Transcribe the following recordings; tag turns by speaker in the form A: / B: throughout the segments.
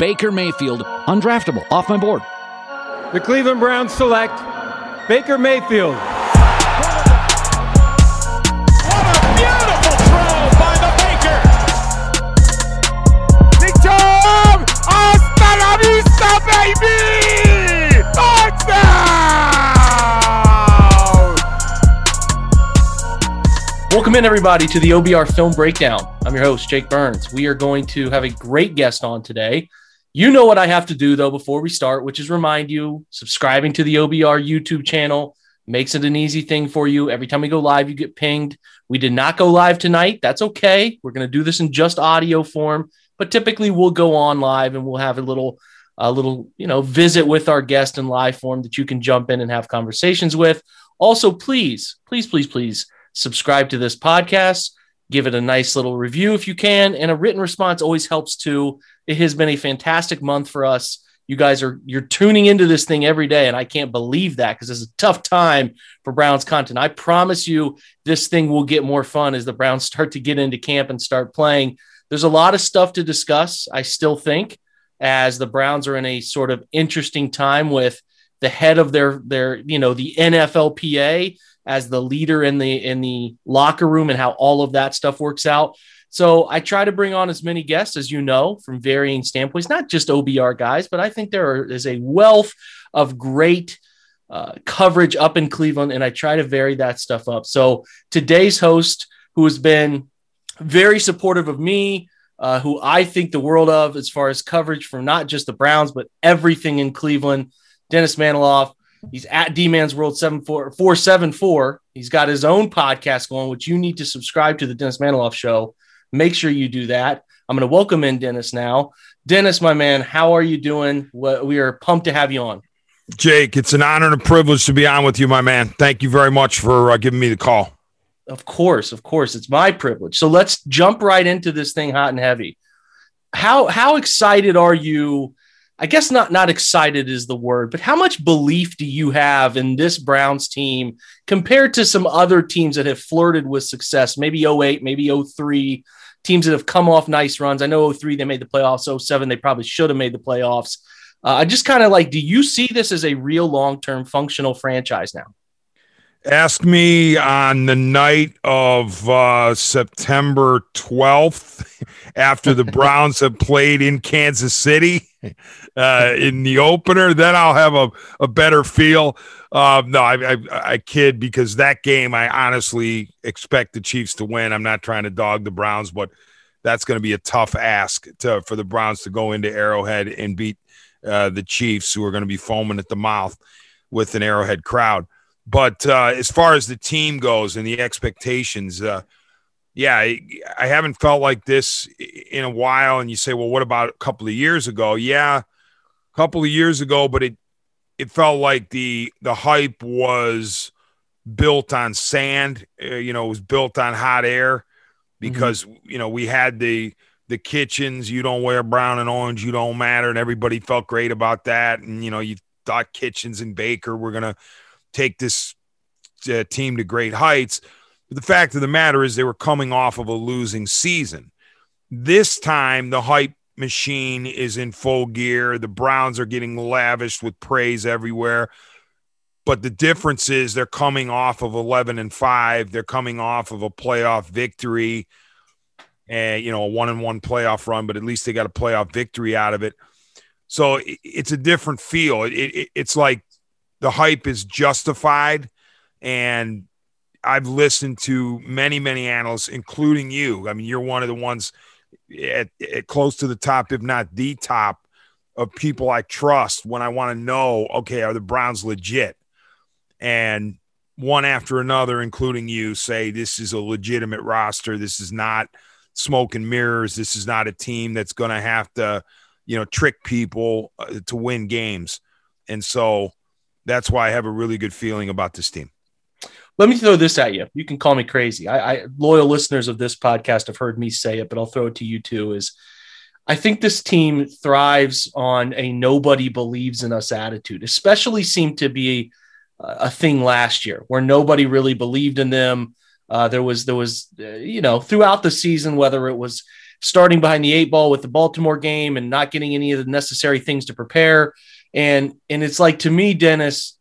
A: Baker Mayfield, undraftable, off my board.
B: The Cleveland Browns select Baker Mayfield. What a beautiful throw by the Baker.
C: Victor Oscaravista, baby! Touchdown!
D: Welcome in, everybody, to the OBR Film Breakdown. I'm your host, Jake Burns. We are going to have a great guest on today. You know what I have to do, though, before we start, which is remind you subscribing to the OBR YouTube channel makes it an easy thing for you. Every time we go live, you get pinged. We did not go live tonight. That's okay. We're going to do this in just audio form, but typically we'll go on live and we'll have a little a little, you know, visit with our guest in live form that you can jump in and have conversations with. Also, please, please, please, please subscribe to this podcast. Give it a nice little review if you can. And a written response always helps too. It has been a fantastic month for us. You guys are you're tuning into this thing every day, and I can't believe that because it's a tough time for Browns content. I promise you, this thing will get more fun as the Browns start to get into camp and start playing. There's a lot of stuff to discuss. I still think as the Browns are in a sort of interesting time with the head of their their you know the NFLPA as the leader in the in the locker room and how all of that stuff works out. So I try to bring on as many guests as you know from varying standpoints, not just OBR guys, but I think there is a wealth of great uh, coverage up in Cleveland, and I try to vary that stuff up. So today's host, who has been very supportive of me, uh, who I think the world of as far as coverage from not just the Browns, but everything in Cleveland. Dennis Manoloff. He's at D Man's World 474. He's got his own podcast going, which you need to subscribe to the Dennis Manoloff Show. Make sure you do that. I'm going to welcome in Dennis now. Dennis, my man, how are you doing? We are pumped to have you on.
E: Jake, it's an honor and a privilege to be on with you, my man. Thank you very much for uh, giving me the call.
D: Of course, of course, it's my privilege. So let's jump right into this thing hot and heavy. How how excited are you? I guess not not excited is the word, but how much belief do you have in this Browns team compared to some other teams that have flirted with success? Maybe 08, maybe 03, teams that have come off nice runs. I know 03 they made the playoffs, 07 they probably should have made the playoffs. Uh, I just kind of like, do you see this as a real long term functional franchise now?
E: Ask me on the night of uh, September 12th after the Browns have played in Kansas City uh, in the opener. Then I'll have a, a better feel. Uh, no, I, I, I kid because that game, I honestly expect the Chiefs to win. I'm not trying to dog the Browns, but that's going to be a tough ask to, for the Browns to go into Arrowhead and beat uh, the Chiefs, who are going to be foaming at the mouth with an Arrowhead crowd. But uh, as far as the team goes and the expectations, uh, yeah, I, I, haven't felt like this in a while. And you say, well, what about a couple of years ago? Yeah, a couple of years ago, but it it felt like the the hype was built on sand. Uh, you know, it was built on hot air because mm-hmm. you know we had the the kitchens. You don't wear brown and orange, you don't matter, and everybody felt great about that. And you know, you thought Kitchens and Baker were gonna take this uh, team to great heights. But the fact of the matter is, they were coming off of a losing season. This time, the hype machine is in full gear. The Browns are getting lavished with praise everywhere. But the difference is they're coming off of 11 and 5. They're coming off of a playoff victory and, you know, a one and one playoff run, but at least they got a playoff victory out of it. So it's a different feel. It, it, it's like the hype is justified. And I've listened to many, many analysts, including you. I mean, you're one of the ones at, at close to the top, if not the top, of people I trust when I want to know, okay, are the Browns legit? And one after another, including you, say this is a legitimate roster. This is not smoke and mirrors. This is not a team that's going to have to, you know, trick people uh, to win games. And so that's why I have a really good feeling about this team.
D: Let me throw this at you. You can call me crazy. I, I loyal listeners of this podcast have heard me say it, but I'll throw it to you too. Is I think this team thrives on a nobody believes in us attitude, especially seemed to be a thing last year where nobody really believed in them. Uh, there was there was uh, you know throughout the season whether it was starting behind the eight ball with the Baltimore game and not getting any of the necessary things to prepare, and and it's like to me, Dennis,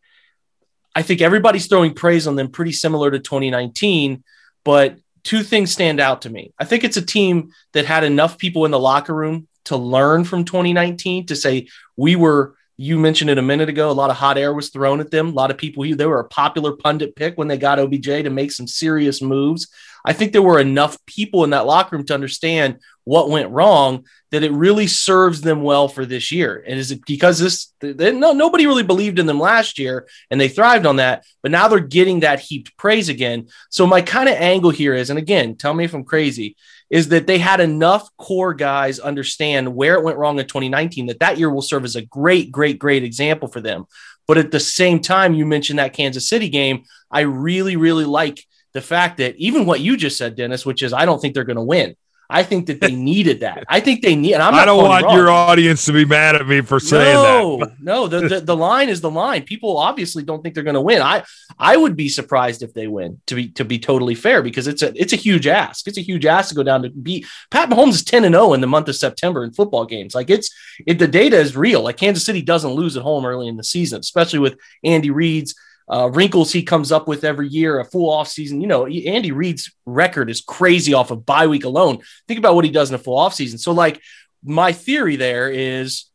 D: I think everybody's throwing praise on them pretty similar to 2019, but two things stand out to me. I think it's a team that had enough people in the locker room to learn from 2019 to say we were you mentioned it a minute ago. A lot of hot air was thrown at them. A lot of people, they were a popular pundit pick when they got OBJ to make some serious moves. I think there were enough people in that locker room to understand what went wrong that it really serves them well for this year. And is it because this they, no nobody really believed in them last year and they thrived on that, but now they're getting that heaped praise again. So my kind of angle here is, and again, tell me if I'm crazy, is that they had enough core guys understand where it went wrong in 2019 that that year will serve as a great, great, great example for them. But at the same time, you mentioned that Kansas City game. I really, really like the fact that even what you just said, Dennis, which is I don't think they're going to win. I think that they needed that. I think they need. I'm not
E: I don't want wrong. your audience to be mad at me for saying
D: no,
E: that.
D: no, the, the the line is the line. People obviously don't think they're going to win. I I would be surprised if they win. To be to be totally fair, because it's a it's a huge ask. It's a huge ask to go down to beat Pat Mahomes is ten and zero oh in the month of September in football games. Like it's it, the data is real. Like Kansas City doesn't lose at home early in the season, especially with Andy Reid's uh, wrinkles he comes up with every year, a full off season. You know, Andy Reid's record is crazy off of bye week alone. Think about what he does in a full off season. So, like, my theory there is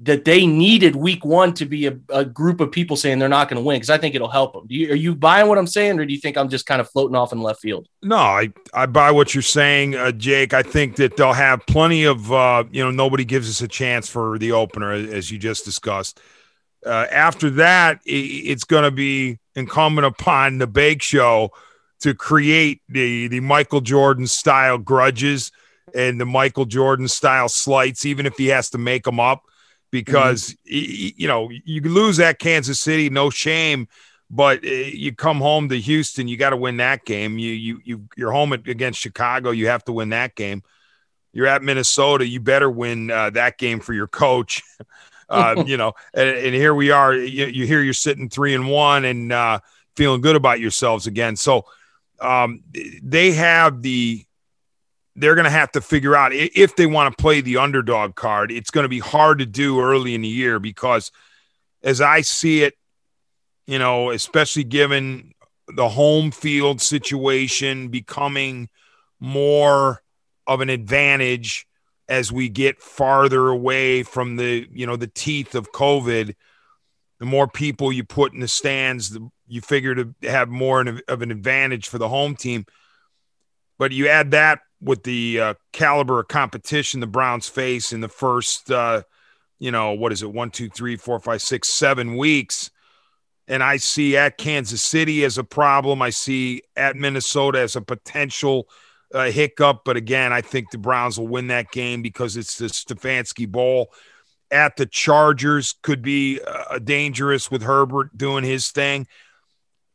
D: that they needed week one to be a, a group of people saying they're not going to win because I think it'll help them. You, are you buying what I'm saying, or do you think I'm just kind of floating off in left field?
E: No, I, I buy what you're saying, uh, Jake. I think that they'll have plenty of, uh, you know, nobody gives us a chance for the opener, as you just discussed. Uh, after that, it's going to be incumbent upon the Bake Show to create the the Michael Jordan style grudges and the Michael Jordan style slights, even if he has to make them up, because mm-hmm. you know you lose at Kansas City, no shame. But uh, you come home to Houston, you got to win that game. You you you you're home against Chicago, you have to win that game. You're at Minnesota, you better win uh, that game for your coach. Uh, you know, and, and, here we are. You, you, hear you're sitting three and one and uh, feeling good about yourselves again. So um, they have the. They're going to have to figure out if they want to play the underdog card. It's going to be hard to do early in the year because, as I see it, you know, especially given the home field situation becoming more of an advantage as we get farther away from the you know the teeth of covid the more people you put in the stands the, you figure to have more of an advantage for the home team. But you add that with the uh, caliber of competition the browns face in the first uh, you know what is it? One two three four five six seven weeks. And i see at kansas city as a problem. I see at minnesota as a potential uh, hiccup. But again, I think the Browns will win that game because it's the Stefanski Bowl. At the Chargers could be uh, dangerous with Herbert doing his thing.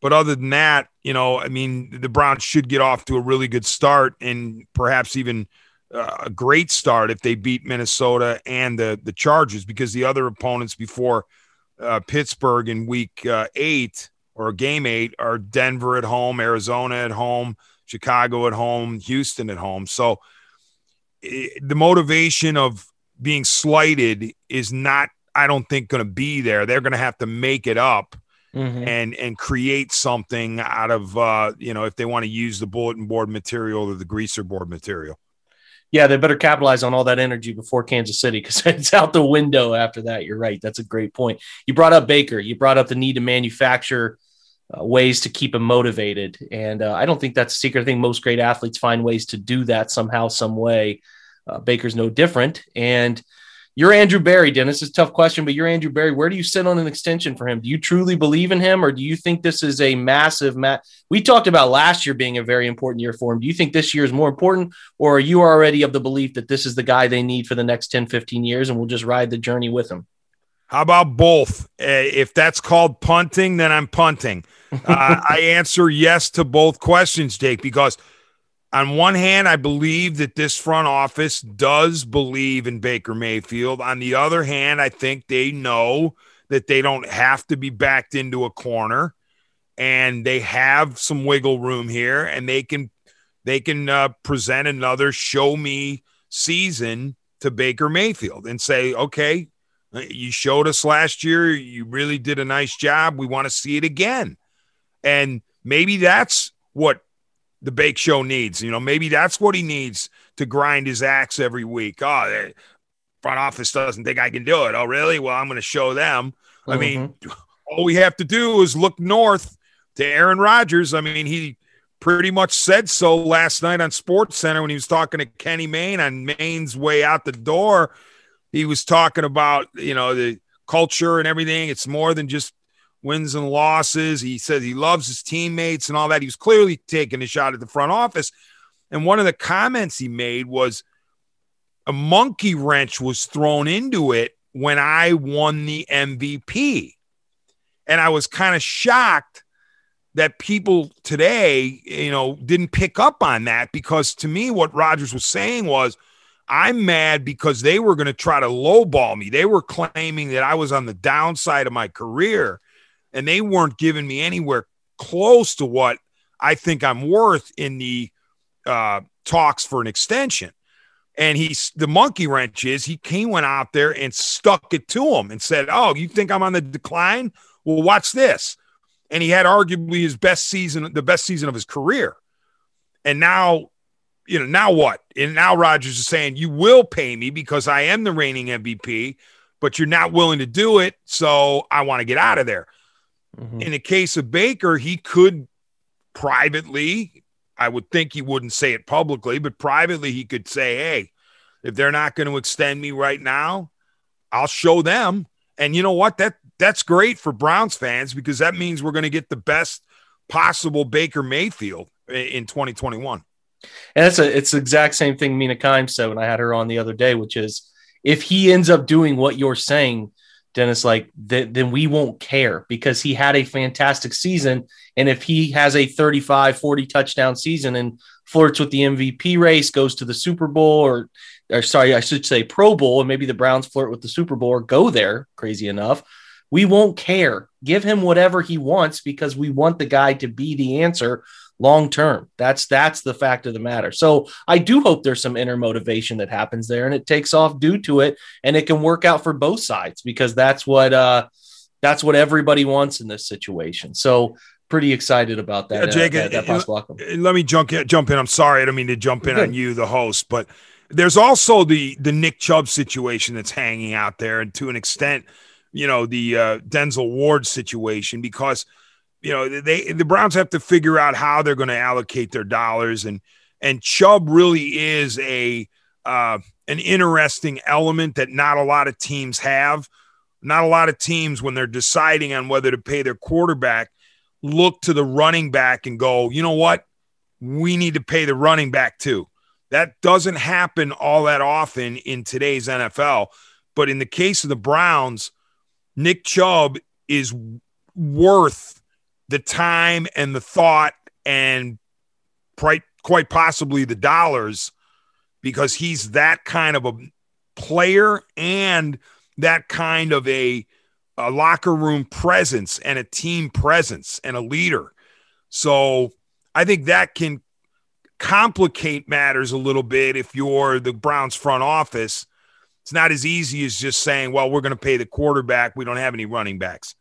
E: But other than that, you know, I mean, the Browns should get off to a really good start and perhaps even uh, a great start if they beat Minnesota and the the Chargers because the other opponents before uh, Pittsburgh in Week uh, Eight or Game Eight are Denver at home, Arizona at home, Chicago at home, Houston at home. So it, the motivation of being slighted is not, I don't think, going to be there. They're going to have to make it up. Mm-hmm. and and create something out of uh, you know if they want to use the bulletin board material or the greaser board material.
D: Yeah, they better capitalize on all that energy before Kansas City because it's out the window after that. You're right. That's a great point. You brought up Baker. You brought up the need to manufacture uh, ways to keep him motivated. And uh, I don't think that's a secret. I think most great athletes find ways to do that somehow, some way. Uh, Baker's no different. And you're Andrew Berry, Dennis. It's a tough question, but you're Andrew Berry. Where do you sit on an extension for him? Do you truly believe in him, or do you think this is a massive mat? We talked about last year being a very important year for him. Do you think this year is more important, or are you already of the belief that this is the guy they need for the next 10, 15 years and we'll just ride the journey with him?
E: How about both? Uh, if that's called punting, then I'm punting. Uh, I answer yes to both questions, Jake, because on one hand, I believe that this front office does believe in Baker Mayfield. On the other hand, I think they know that they don't have to be backed into a corner. and they have some wiggle room here, and they can they can uh, present another show me season to Baker Mayfield and say, okay, you showed us last year, you really did a nice job. We want to see it again, and maybe that's what the Bake Show needs. You know, maybe that's what he needs to grind his axe every week. Oh, the front office doesn't think I can do it. Oh, really? Well, I'm going to show them. Mm-hmm. I mean, mm-hmm. all we have to do is look north to Aaron Rodgers. I mean, he pretty much said so last night on Sports Center when he was talking to Kenny Mayne on Mayne's way out the door. He was talking about, you know, the culture and everything. It's more than just wins and losses. He says he loves his teammates and all that. He was clearly taking a shot at the front office. And one of the comments he made was a monkey wrench was thrown into it when I won the MVP. And I was kind of shocked that people today, you know, didn't pick up on that because to me, what Rodgers was saying was, I'm mad because they were going to try to lowball me. They were claiming that I was on the downside of my career and they weren't giving me anywhere close to what I think I'm worth in the uh, talks for an extension. And he's the monkey wrench is he came went out there and stuck it to him and said, Oh, you think I'm on the decline? Well, watch this and he had arguably his best season, the best season of his career. And now, you know, now what? And now Rodgers is saying, You will pay me because I am the reigning MVP, but you're not willing to do it. So I want to get out of there. Mm-hmm. In the case of Baker, he could privately, I would think he wouldn't say it publicly, but privately, he could say, Hey, if they're not going to extend me right now, I'll show them. And you know what? That that's great for Browns fans because that means we're going to get the best possible Baker Mayfield in 2021.
D: And that's a it's the exact same thing Mina Kimes said when I had her on the other day, which is if he ends up doing what you're saying, Dennis, like th- then we won't care because he had a fantastic season. And if he has a 35, 40 touchdown season and flirts with the MVP race, goes to the Super Bowl or or sorry, I should say Pro Bowl, and maybe the Browns flirt with the Super Bowl or go there, crazy enough we won't care. Give him whatever he wants because we want the guy to be the answer long term. That's that's the fact of the matter. So I do hope there's some inner motivation that happens there and it takes off due to it and it can work out for both sides because that's what uh that's what everybody wants in this situation. So pretty excited about that.
E: Yeah, Jake, uh, that, that uh, let me jump jump in. I'm sorry, I don't mean to jump in on you, the host, but there's also the the Nick Chubb situation that's hanging out there, and to an extent, you know the uh, Denzel Ward situation because you know they the Browns have to figure out how they're going to allocate their dollars and and Chubb really is a uh, an interesting element that not a lot of teams have. Not a lot of teams when they're deciding on whether to pay their quarterback look to the running back and go, you know what, we need to pay the running back too. That doesn't happen all that often in today's NFL. But in the case of the Browns, Nick Chubb is worth the time and the thought and quite, quite possibly the dollars because he's that kind of a player and that kind of a, a locker room presence and a team presence and a leader. So I think that can complicate matters a little bit if you're the Browns front office it's not as easy as just saying, well, we're going to pay the quarterback. We don't have any running backs.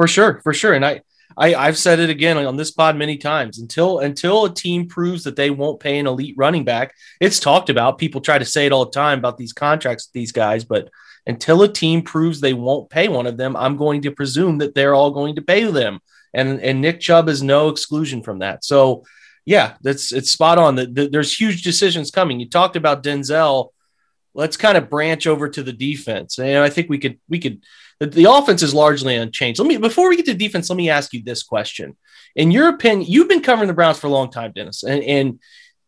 D: For sure, for sure. And I, I I've said it again on this pod many times. Until until a team proves that they won't pay an elite running back, it's talked about. People try to say it all the time about these contracts, these guys, but until a team proves they won't pay one of them, I'm going to presume that they're all going to pay them. And and Nick Chubb is no exclusion from that. So yeah, that's it's spot on. That there's huge decisions coming. You talked about Denzel let's kind of branch over to the defense. And I think we could we could the, the, offense is largely unchanged. Let me before we get to defense, let me ask you this question. In your opinion, you've been covering the Browns for a long time, Dennis. And, and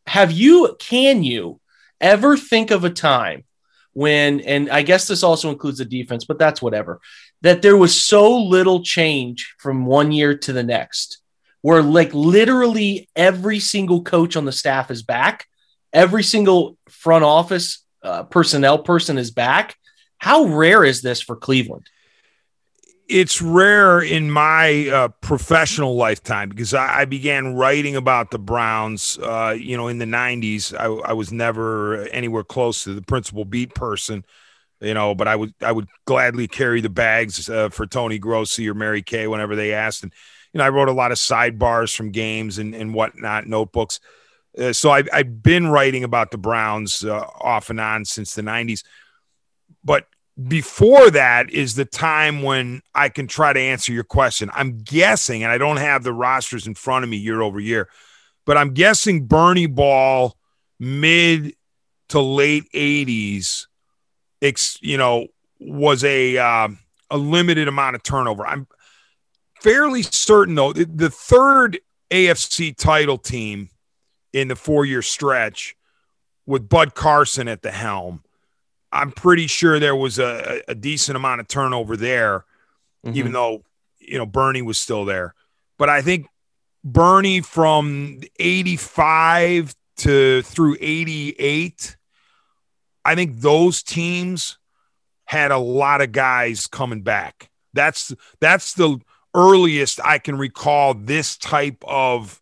D: have you can you ever think of a time when and I guess this also includes the defense, but that's whatever, that there was so little change from one year to the next, where like literally every single coach on the staff is back, every single front office uh, personnel person is back. How rare is this for Cleveland?
E: it's rare in my uh, professional lifetime because I, I, began writing about the Browns, uh, you know, in the '90s. I, I, was never anywhere close to the principal beat person, you know, but I would I would gladly carry the bags uh, for Tony Grossi or Mary Kay whenever they asked, and you know, I wrote a lot of sidebars from games and and whatnot, notebooks. Uh, so I, I've been writing about the Browns uh, off and on since the '90s, but before that is the time when I can try to answer your question. I'm guessing, and I don't have the rosters in front of me year over year, but I'm guessing Bernie Ball mid to late 80s, you know, was a uh, a limited amount of turnover. I'm fairly certain though the, the third AFC title team in the four year stretch with Bud Carson at the helm I'm pretty sure there was a, a decent amount of turnover there, mm-hmm. even though you know Bernie was still there. But I think Bernie from 85 to through 88, I think those teams had a lot of guys coming back. That's that's the earliest I can recall this type of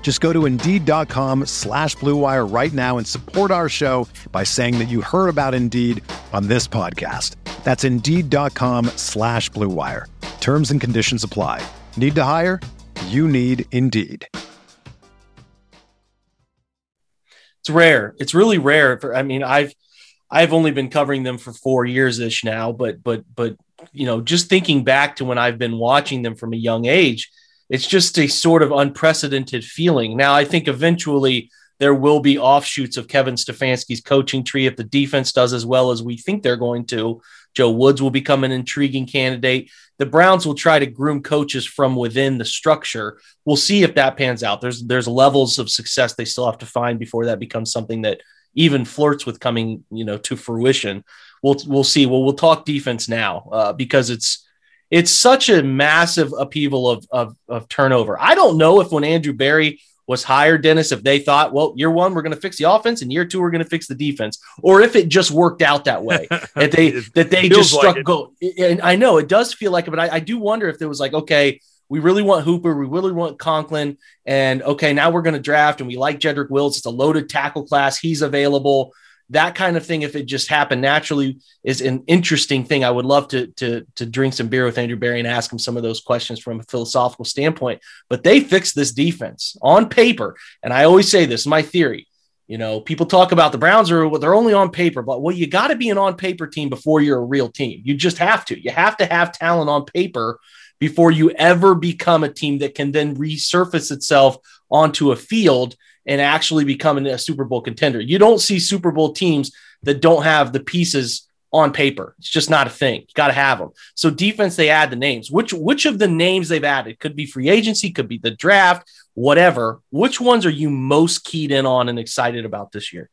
C: Just go to Indeed.com slash BlueWire right now and support our show by saying that you heard about Indeed on this podcast. That's Indeed.com slash BlueWire. Terms and conditions apply. Need to hire? You need Indeed.
D: It's rare. It's really rare. For, I mean, I've I've only been covering them for four years ish now, but but but you know, just thinking back to when I've been watching them from a young age – it's just a sort of unprecedented feeling. Now, I think eventually there will be offshoots of Kevin Stefanski's coaching tree if the defense does as well as we think they're going to. Joe Woods will become an intriguing candidate. The Browns will try to groom coaches from within the structure. We'll see if that pans out. There's there's levels of success they still have to find before that becomes something that even flirts with coming, you know, to fruition. We'll we'll see. Well, we'll talk defense now uh, because it's it's such a massive upheaval of, of, of turnover. I don't know if when Andrew Berry was hired, Dennis, if they thought, well, year one, we're going to fix the offense and year two, we're going to fix the defense, or if it just worked out that way, that they, that they just struck like gold. And I know it does feel like it, but I, I do wonder if there was like, okay, we really want Hooper, we really want Conklin, and okay, now we're going to draft and we like Jedrick Wills. It's a loaded tackle class. He's available that kind of thing, if it just happened naturally, is an interesting thing. I would love to to to drink some beer with Andrew Berry and ask him some of those questions from a philosophical standpoint. But they fixed this defense on paper, and I always say this: my theory. You know, people talk about the Browns are they're only on paper, but well, you got to be an on paper team before you're a real team. You just have to. You have to have talent on paper before you ever become a team that can then resurface itself onto a field and actually becoming a Super Bowl contender. You don't see Super Bowl teams that don't have the pieces on paper. It's just not a thing. You got to have them. So defense, they add the names. Which which of the names they've added could be free agency, could be the draft, whatever. Which ones are you most keyed in on and excited about this year?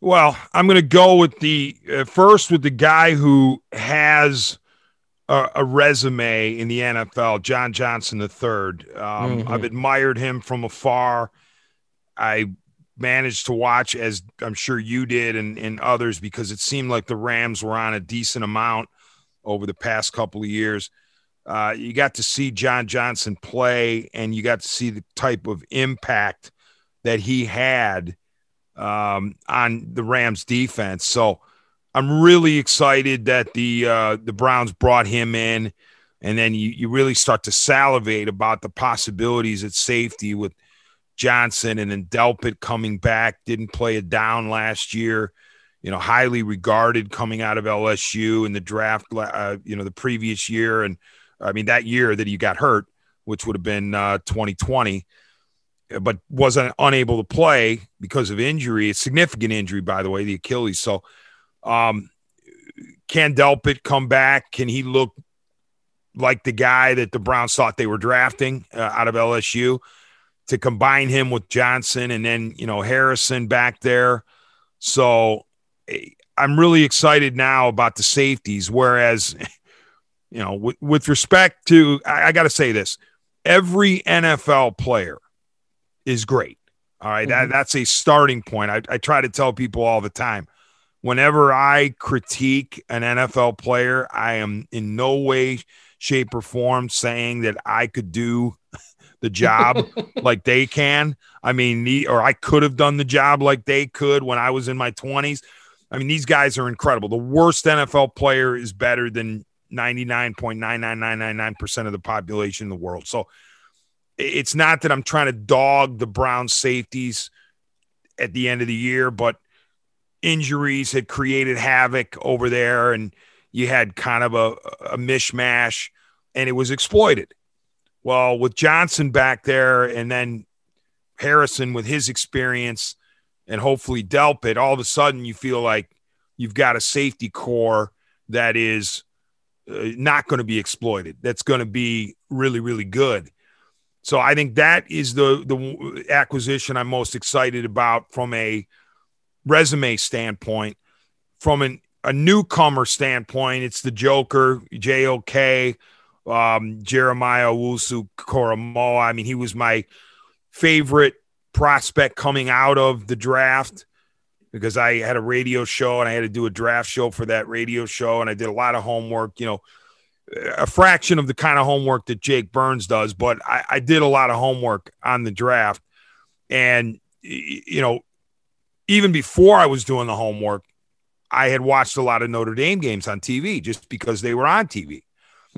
E: Well, I'm going to go with the uh, first with the guy who has a, a, resume in the NFL, John Johnson III. Um, mm-hmm. I've admired him from afar. I managed to watch as I'm sure you did and, and others because it seemed like the Rams were on a decent amount over the past couple of years. Uh, you got to see John Johnson play and you got to see the type of impact that he had um, on the Rams defense. So I'm really excited that the uh, the Browns brought him in, and then you, you really start to salivate about the possibilities at safety with – Johnson and then Delpit coming back, didn't play it down last year. You know, highly regarded coming out of LSU in the draft, uh, you know, the previous year. And I mean, that year that he got hurt, which would have been uh, 2020, but wasn't unable to play because of injury, a significant injury, by the way, the Achilles. So, um, can Delpit come back? Can he look like the guy that the Browns thought they were drafting uh, out of LSU? To combine him with Johnson and then you know Harrison back there, so eh, I'm really excited now about the safeties. Whereas, you know, with, with respect to, I, I got to say this: every NFL player is great. All right, mm-hmm. that, that's a starting point. I, I try to tell people all the time whenever I critique an NFL player, I am in no way, shape, or form saying that I could do the job like they can. I mean, or I could have done the job like they could when I was in my 20s. I mean, these guys are incredible. The worst NFL player is better than 99.99999% of the population in the world. So it's not that I'm trying to dog the Brown safeties at the end of the year, but injuries had created havoc over there and you had kind of a, a mishmash and it was exploited. Well, with Johnson back there and then Harrison with his experience and hopefully Delpit, all of a sudden you feel like you've got a safety core that is uh, not going to be exploited. That's going to be really, really good. So I think that is the the acquisition I'm most excited about from a resume standpoint. From an, a newcomer standpoint, it's the Joker, JOK, um, Jeremiah Owusu Koramoah. I mean, he was my favorite prospect coming out of the draft because I had a radio show and I had to do a draft show for that radio show. And I did a lot of homework, you know, a fraction of the kind of homework that Jake Burns does, but I, I did a lot of homework on the draft. And, you know, even before I was doing the homework, I had watched a lot of Notre Dame games on TV just because they were on TV.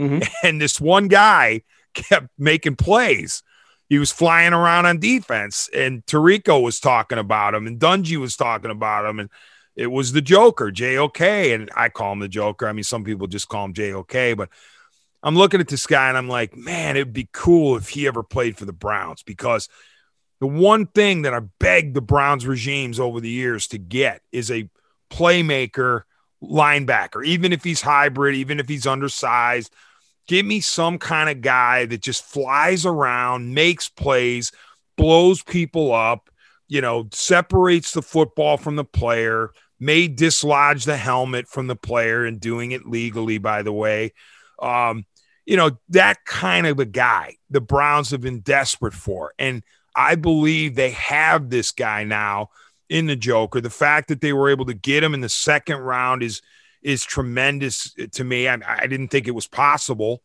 E: Mm-hmm. And this one guy kept making plays. He was flying around on defense, and Tirico was talking about him, and Dungy was talking about him, and it was the Joker, JOK, and I call him the Joker. I mean, some people just call him JOK, but I'm looking at this guy and I'm like, man, it'd be cool if he ever played for the Browns because the one thing that I begged the Browns regimes over the years to get is a playmaker linebacker, even if he's hybrid, even if he's undersized. Give me some kind of guy that just flies around, makes plays, blows people up, you know, separates the football from the player, may dislodge the helmet from the player and doing it legally, by the way. Um, you know, that kind of a guy the Browns have been desperate for. And I believe they have this guy now in the Joker. The fact that they were able to get him in the second round is is tremendous to me. I, I didn't think it was possible.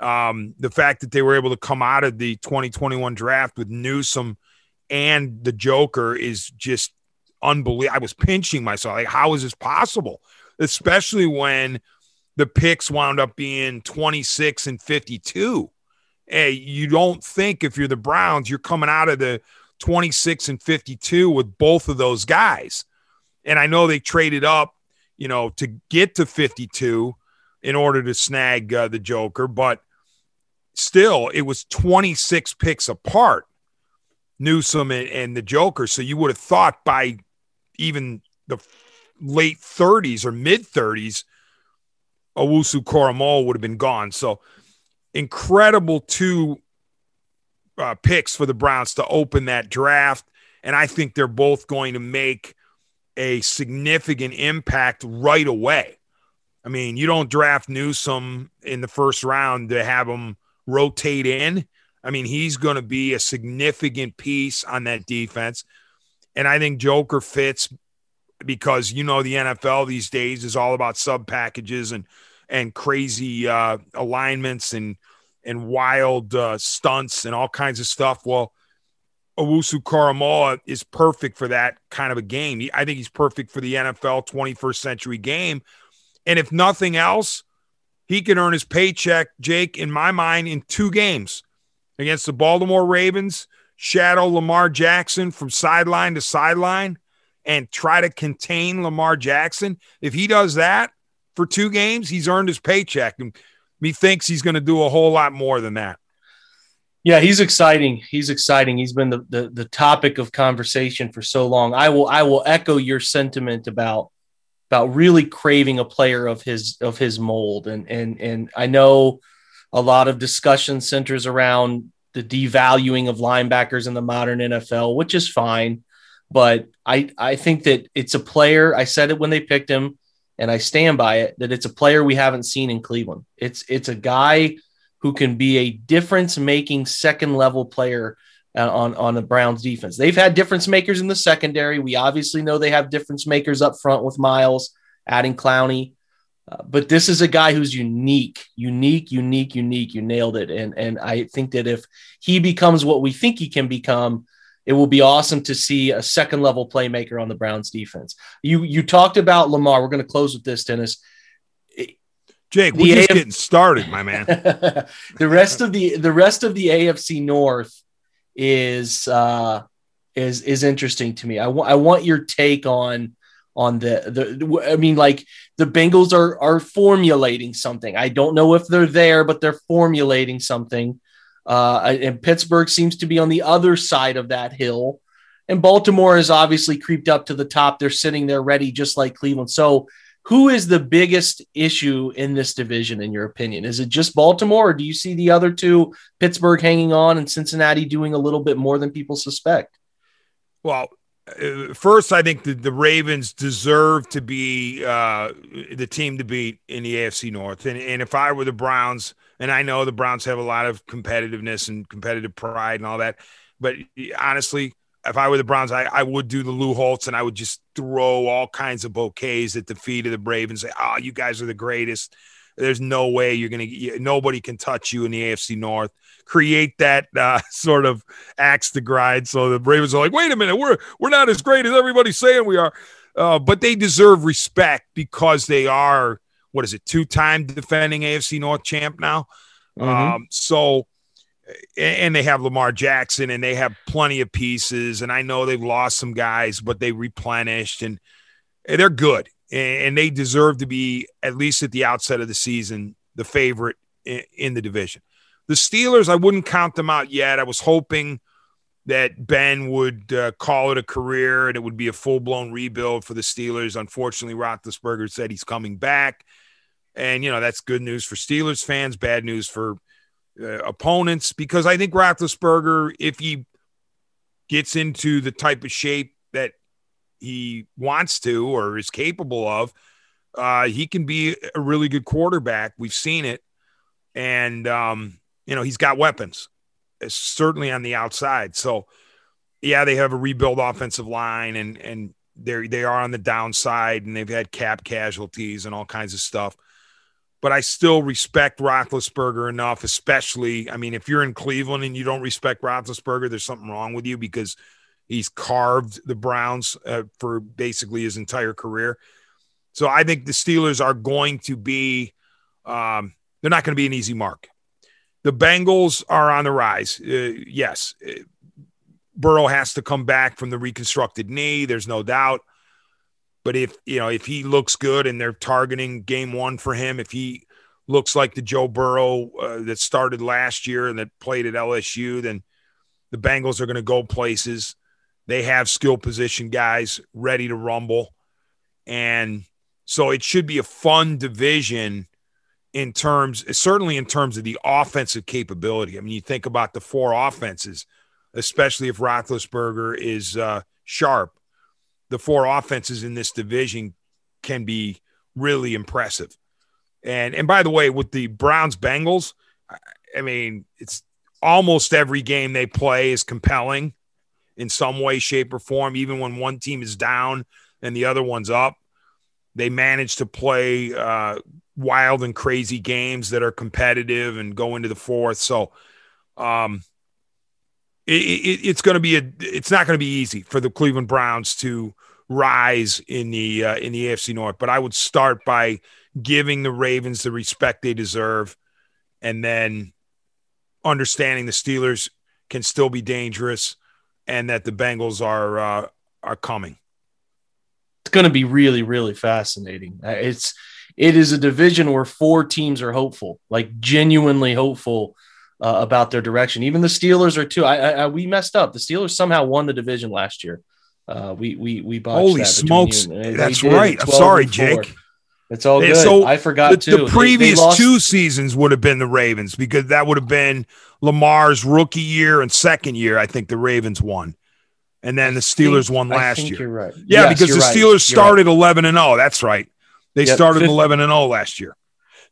E: Um, the fact that they were able to come out of the 2021 draft with Newsome and the Joker is just unbelievable. I was pinching myself. Like, how is this possible? Especially when the picks wound up being 26 and 52 hey, you don't think if you're the Browns, you're coming out of the 26 and 52 with both of those guys. And I know they traded up, you know, to get to 52 in order to snag uh, the Joker, but still, it was 26 picks apart, Newsome and, and the Joker. So you would have thought by even the late 30s or mid 30s, Owusu Koramoah would have been gone. So incredible two uh, picks for the Browns to open that draft. And I think they're both going to make a significant impact right away. I mean, you don't draft Newsome in the first round to have him rotate in. I mean, he's going to be a significant piece on that defense. And I think Joker fits because, you know, the NFL these days is all about sub packages and – and crazy uh, alignments and and wild uh, stunts and all kinds of stuff. Well, Owusu Koramoah is perfect for that kind of a game. I think he's perfect for the NFL 21st century game. And if nothing else, he can earn his paycheck, Jake, in my mind, in two games against the Baltimore Ravens shadow Lamar Jackson from sideline to sideline and try to contain Lamar Jackson, if he does that for two games, he's earned his paycheck. And methinks he's going to do a whole lot more than that.
D: Yeah, he's exciting. He's exciting. He's been the, the the topic of conversation for so long. I will I will echo your sentiment about about really craving a player of his of his mold. And and and I know a lot of discussion centers around the devaluing of linebackers in the modern NFL, which is fine. But I I think that it's a player. I said it when they picked him, and I stand by it that it's a player we haven't seen in Cleveland. It's it's a guy who can be a difference making second level player uh, on on the Browns defense. They've had difference makers in the secondary. We obviously know they have difference makers up front with Myles, adding Clowney. Uh, but this is a guy who's unique, unique, unique, unique. You nailed it. And and I think that if he becomes what we think he can become, it will be awesome to see a second level playmaker on the Browns defense. You you talked about Lamar. We're going to close with this, Dennis.
E: Jake, we're just AF- getting started, my man.
D: the rest of the the rest of the AFC North is uh, is is interesting to me. I want I want your take on on the the. I mean, like the Bengals are are formulating something. I don't know if they're there, but they're formulating something. Uh, and Pittsburgh seems to be on the other side of that hill. And Baltimore has obviously creeped up to the top. They're sitting there ready, just like Cleveland. So who is the biggest issue in this division, in your opinion? Is it just Baltimore, or do you see the other two, Pittsburgh hanging on and Cincinnati doing a little bit more than people suspect?
E: Well, uh, first, I think the, the Ravens deserve to be uh, the team to beat in the AFC North. And, and if I were the Browns, and I know the Browns have a lot of competitiveness and competitive pride and all that, but honestly, if I were the Browns, I, I would do the Lou Holtz and I would just throw all kinds of bouquets at the feet of the Ravens. Say, "Oh, you guys are the greatest. There's no way you're gonna. Nobody can touch you in the AFC North." Create that uh, sort of axe to grind, so the Ravens are like, "Wait a minute, we're we're not as great as everybody's saying we are." Uh, but they deserve respect because they are what is it, two-time defending AFC North champ now. Mm-hmm. Um, so and they have Lamar Jackson and they have plenty of pieces. And I know they've lost some guys, but they replenished and they're good and they deserve to be at least at the outset of the season the favorite in the division. The Steelers, I wouldn't count them out yet. I was hoping that Ben would uh, call it a career and it would be a full blown rebuild for the Steelers. Unfortunately, Roethlisberger said he's coming back, and you know that's good news for Steelers fans, bad news for uh, opponents because I think Roethlisberger, if he gets into the type of shape that he wants to or is capable of, uh, he can be a really good quarterback. We've seen it, and um, you know he's got weapons, uh, certainly on the outside. So, yeah, they have a rebuild offensive line, and and they they are on the downside, and they've had cap casualties and all kinds of stuff but I still respect Roethlisberger enough, especially. I mean, if you're in Cleveland and you don't respect Roethlisberger, there's something wrong with you because he's carved the Browns uh, for basically his entire career. So I think the Steelers are going to be, um, they're not going to be an easy mark. The Bengals are on the rise. Uh, yes. Burrow has to come back from the reconstructed knee. There's no doubt. But if you know if he looks good and they're targeting game one for him, if he looks like the Joe Burrow uh, that started last year and that played at LSU, then the Bengals are going to go places. They have skill position guys ready to rumble, and so it should be a fun division in terms, certainly in terms of the offensive capability. I mean, you think about the four offenses, especially if Roethlisberger is uh, sharp the four offenses in this division can be really impressive. And and by the way, with the Browns Bengals, I mean, it's almost every game they play is compelling in some way, shape, or form. Even when one team is down and the other one's up, they manage to play uh, wild and crazy games that are competitive and go into the fourth. So, um, it, it, it's going to be a it's not going to be easy for the Cleveland Browns to rise in the uh, in the AFC North. But I would start by giving the Ravens the respect they deserve, and then understanding the Steelers can still be dangerous, and that the Bengals are uh, are coming.
D: It's going to be really, really fascinating. Uh, It's it is a division where four teams are hopeful, like genuinely hopeful uh, about their direction. Even the Steelers are too. I, I, I we messed up. The Steelers somehow won the division last year. Uh, we we we botched
E: Holy
D: that
E: smokes!
D: they
E: That's right. I'm sorry. Jake.
D: It's all good.
E: so
D: I forgot
E: The,
D: too.
E: the
D: They- they
E: previous
D: lost-
E: two seasons would have been the Ravens because that would have been Lamar's rookie year and second year. I think the Ravens won, and then the Steelers won
D: I
E: last
D: think
E: year.
D: You're right.
E: Yeah,
D: Yes,
E: because the. Steelers
D: right.
E: started 11 and 0. That's right. They
D: Yep,
E: started
D: fifth-
E: 11 and 0 last year.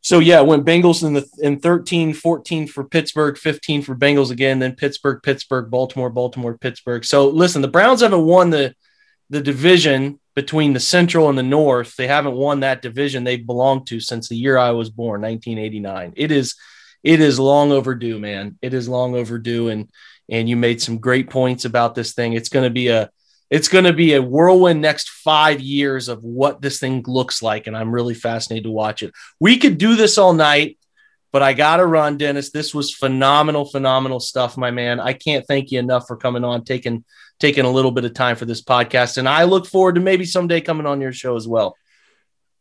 D: So yeah, went Bengals in the in 13, 14 for Pittsburgh, 15 for Bengals again, then Pittsburgh, Pittsburgh, Baltimore, Baltimore, Pittsburgh. So listen, the Browns haven't won the the division between the Central and the North. They haven't won that division they belonged to since the year I was born, 1989. It is it is long overdue, man. It is long overdue and and you made some great points about this thing. It's going to be a it's going to be a whirlwind next five years of what this thing looks like. And I'm really fascinated to watch it. We could do this all night, but I got to run, Dennis. This was phenomenal, phenomenal stuff, my man. I can't thank you enough for coming on, taking, taking a little bit of time for this podcast. And I look forward to maybe someday coming on your show as well.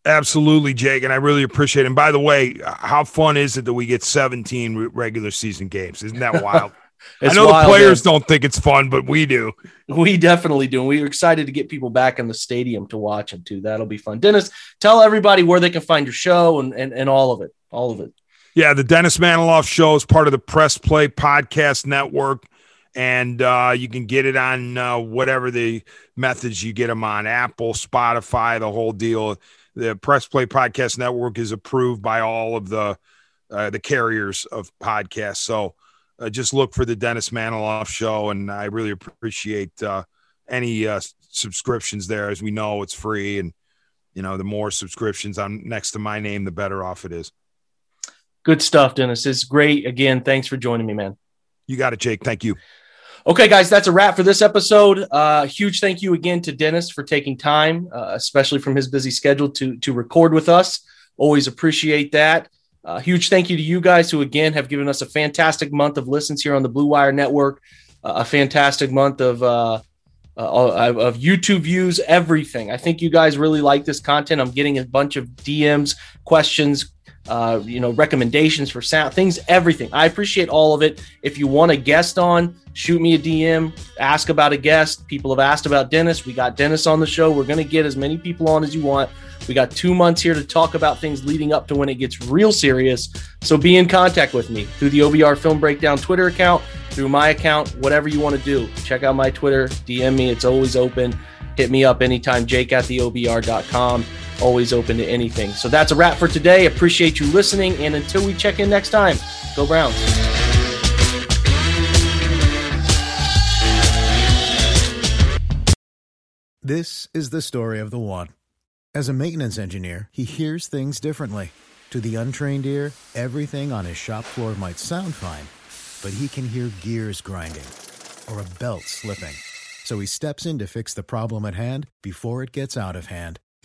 E: Absolutely, Jake. And I really appreciate it. And by the way, how fun is it that we get 17 regular season games? Isn't that wild? I know
D: wild,
E: the players
D: man.
E: don't think it's fun, but we do.
D: We definitely do. And we are excited to get people back in the stadium to watch them too. That'll be fun. Dennis, tell everybody where they can find your show and, and, and all of it. All of it.
E: Yeah, the Dennis Manoloff Show is part of the Press Play Podcast Network, and uh, you can get it on uh, whatever the methods you get them on Apple, Spotify, the whole deal. The Press Play Podcast Network is approved by all of the uh, the carriers of podcasts. So uh, just look for the Dennis Manoloff Show, and I really appreciate uh, any uh, subscriptions there. As we know, it's free, and you know the more subscriptions on next to my name, the better off it is.
D: Good stuff, Dennis. It's great. Again, thanks for joining me, man.
E: You got it, Jake. Thank you.
D: Okay, guys, that's a wrap for this episode. Uh, huge thank you again to Dennis for taking time, uh, especially from his busy schedule, to to record with us. Always appreciate that. Uh, huge thank you to you guys who again have given us a fantastic month of listens here on the Blue Wire Network, uh, a fantastic month of uh, uh, of YouTube views, everything. I think you guys really like this content. I'm getting a bunch of DMs, questions, uh, you know, recommendations for sound things, everything. I appreciate all of it. If you want a guest on, shoot me a DM, ask about a guest. People have asked about Dennis. We got Dennis on the show. We're going to get as many people on as you want. We got two months here to talk about things leading up to when it gets real serious. So be in contact with me through the OBR Film Breakdown Twitter account, through my account, whatever you want to do. Check out my Twitter, DM me. It's always open. Hit me up anytime, jake at the OBR.com. Always open to anything. So that's a wrap for today. Appreciate you listening. And until we check in next time, go Browns.
F: This is the story of the one. As a maintenance engineer, he hears things differently. To the untrained ear, everything on his shop floor might sound fine, but he can hear gears grinding or a belt slipping. So he steps in to fix the problem at hand before it gets out of hand.